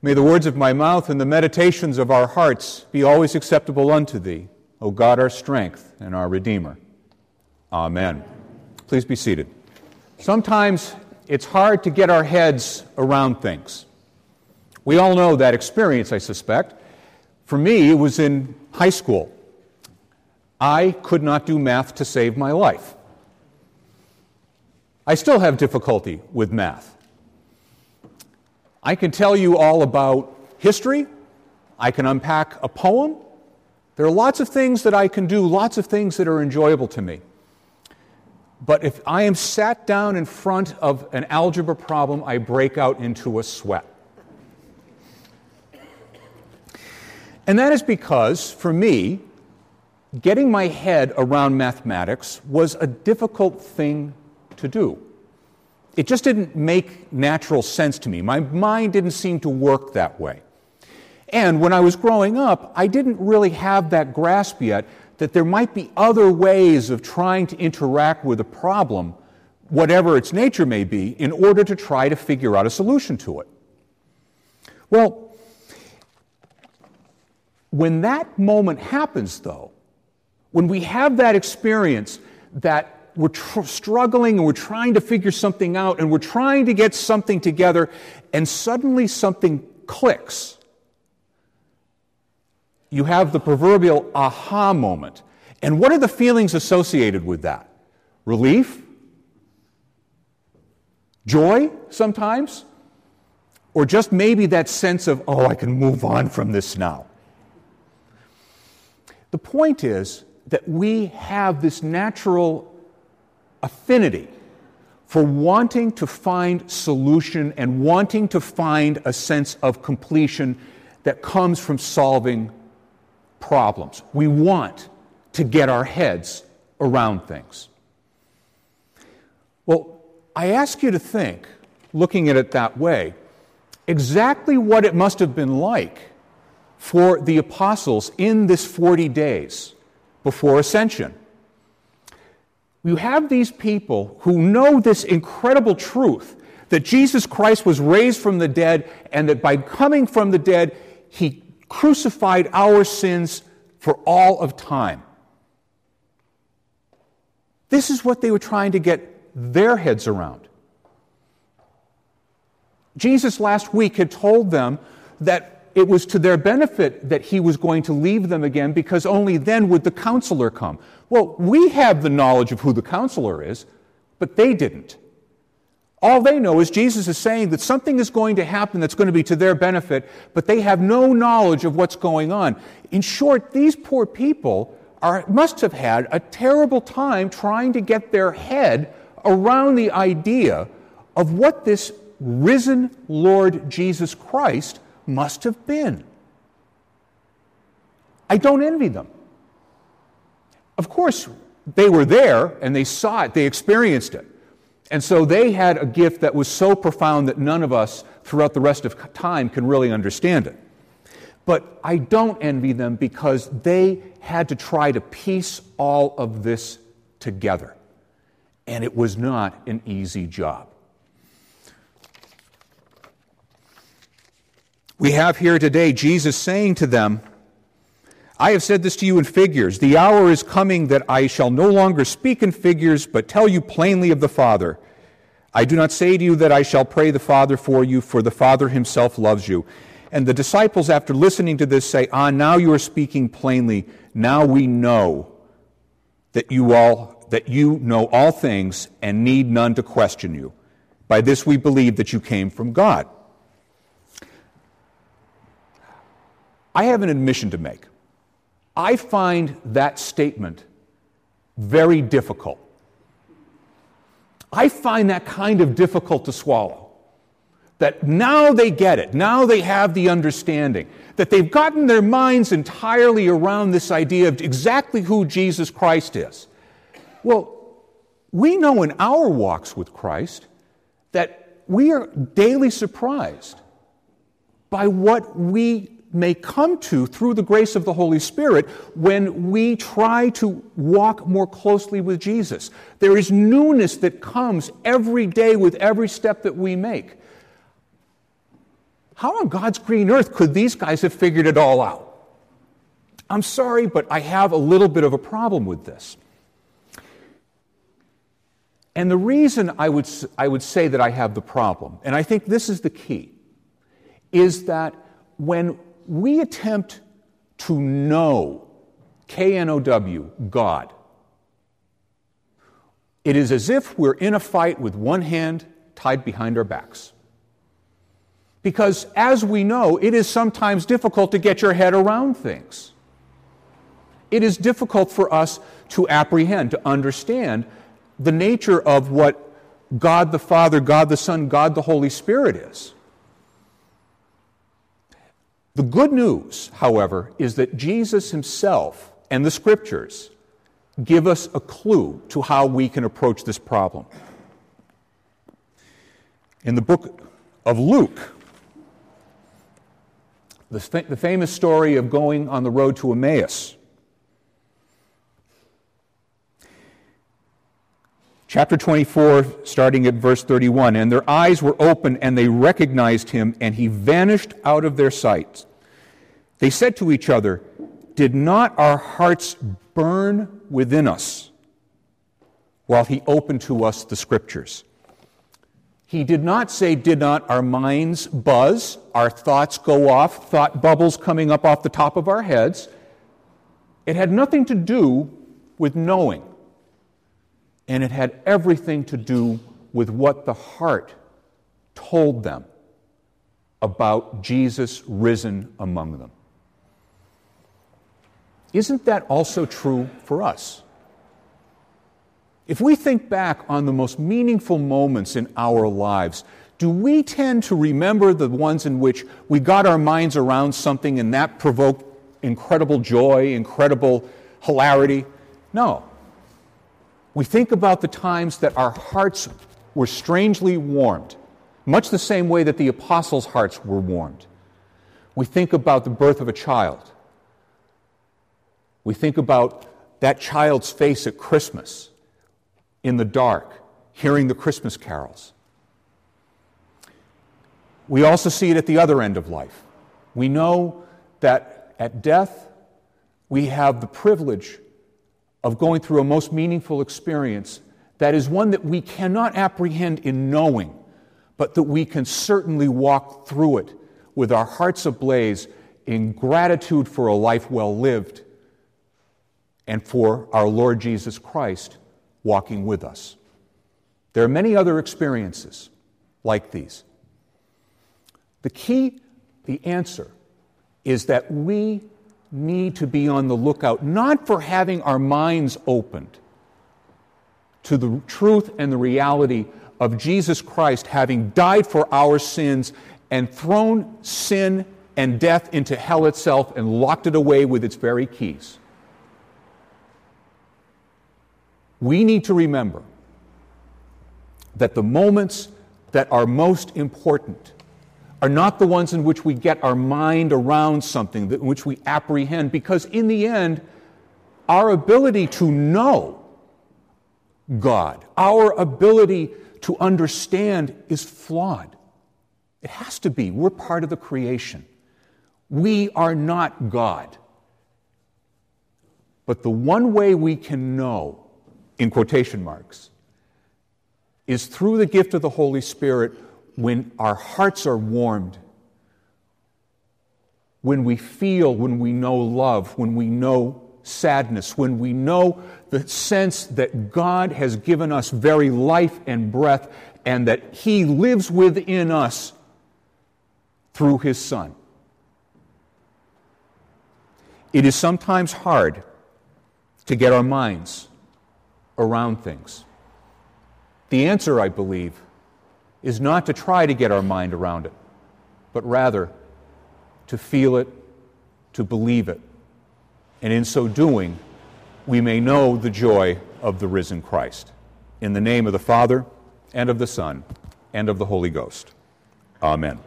May the words of my mouth and the meditations of our hearts be always acceptable unto thee, O God, our strength and our Redeemer. Amen. Please be seated. Sometimes it's hard to get our heads around things. We all know that experience, I suspect. For me, it was in high school. I could not do math to save my life. I still have difficulty with math. I can tell you all about history. I can unpack a poem. There are lots of things that I can do, lots of things that are enjoyable to me. But if I am sat down in front of an algebra problem, I break out into a sweat. And that is because, for me, getting my head around mathematics was a difficult thing to do it just didn't make natural sense to me. My mind didn't seem to work that way. And when I was growing up, I didn't really have that grasp yet that there might be other ways of trying to interact with a problem, whatever its nature may be, in order to try to figure out a solution to it. Well, when that moment happens, though, when we have that experience that we're tr- struggling and we're trying to figure something out and we're trying to get something together, and suddenly something clicks. You have the proverbial aha moment. And what are the feelings associated with that? Relief? Joy sometimes? Or just maybe that sense of, oh, I can move on from this now. The point is that we have this natural affinity for wanting to find solution and wanting to find a sense of completion that comes from solving problems. We want to get our heads around things. Well, I ask you to think, looking at it that way, exactly what it must have been like for the apostles in this 40 days before ascension you have these people who know this incredible truth that Jesus Christ was raised from the dead and that by coming from the dead, he crucified our sins for all of time. This is what they were trying to get their heads around. Jesus last week had told them that it was to their benefit that he was going to leave them again because only then would the counselor come. Well, we have the knowledge of who the counselor is, but they didn't. All they know is Jesus is saying that something is going to happen that's going to be to their benefit, but they have no knowledge of what's going on. In short, these poor people are, must have had a terrible time trying to get their head around the idea of what this risen Lord Jesus Christ must have been. I don't envy them. Of course, they were there and they saw it, they experienced it. And so they had a gift that was so profound that none of us throughout the rest of time can really understand it. But I don't envy them because they had to try to piece all of this together. And it was not an easy job. We have here today Jesus saying to them, I have said this to you in figures. The hour is coming that I shall no longer speak in figures, but tell you plainly of the Father. I do not say to you that I shall pray the Father for you, for the Father himself loves you. And the disciples, after listening to this, say, Ah, now you are speaking plainly. Now we know that you all that you know all things and need none to question you. By this we believe that you came from God. I have an admission to make. I find that statement very difficult. I find that kind of difficult to swallow. That now they get it, now they have the understanding, that they've gotten their minds entirely around this idea of exactly who Jesus Christ is. Well, we know in our walks with Christ that we are daily surprised by what we may come to through the grace of the Holy Spirit when we try to walk more closely with Jesus. There is newness that comes every day with every step that we make. How on God's green earth could these guys have figured it all out? I'm sorry, but I have a little bit of a problem with this. And the reason I would, I would say that I have the problem, and I think this is the key, is that when we attempt to know K N O W, God, it is as if we're in a fight with one hand tied behind our backs. Because, as we know, it is sometimes difficult to get your head around things. It is difficult for us to apprehend, to understand the nature of what God the Father, God the Son, God the Holy Spirit is. The good news, however, is that Jesus himself and the scriptures give us a clue to how we can approach this problem. In the book of Luke, the, the famous story of going on the road to Emmaus, Chapter 24, starting at verse 31. And their eyes were open, and they recognized him, and he vanished out of their sight. They said to each other, Did not our hearts burn within us while he opened to us the scriptures? He did not say, Did not our minds buzz, our thoughts go off, thought bubbles coming up off the top of our heads? It had nothing to do with knowing and it had everything to do with what the heart told them about Jesus risen among them. Isn't that also true for us? If we think back on the most meaningful moments in our lives, do we tend to remember the ones in which we got our minds around something and that provoked incredible joy, incredible hilarity? No. We think about the times that our hearts were strangely warmed, much the same way that the apostles' hearts were warmed. We think about the birth of a child. We think about that child's face at Christmas in the dark, hearing the Christmas carols. We also see it at the other end of life. We know that at death, we have the privilege of going through a most meaningful experience that is one that we cannot apprehend in knowing, but that we can certainly walk through it with our hearts ablaze in gratitude for a life well lived and for our Lord Jesus Christ walking with us. There are many other experiences like these. The key, the answer, is that we need to be on the lookout, not for having our minds opened to the truth and the reality of Jesus Christ having died for our sins and thrown sin and death into hell itself and locked it away with its very keys. We need to remember that the moments that are most important are not the ones in which we get our mind around something, in which we apprehend, because in the end, our ability to know God, our ability to understand is flawed. It has to be. We're part of the creation. We are not God. But the one way we can know, in quotation marks, is through the gift of the Holy Spirit when our hearts are warmed, when we feel, when we know love, when we know sadness, when we know the sense that God has given us very life and breath and that He lives within us through His Son. It is sometimes hard to get our minds around things. The answer, I believe, is not to try to get our mind around it, but rather to feel it, to believe it. And in so doing, we may know the joy of the risen Christ. In the name of the Father, and of the Son, and of the Holy Ghost. Amen.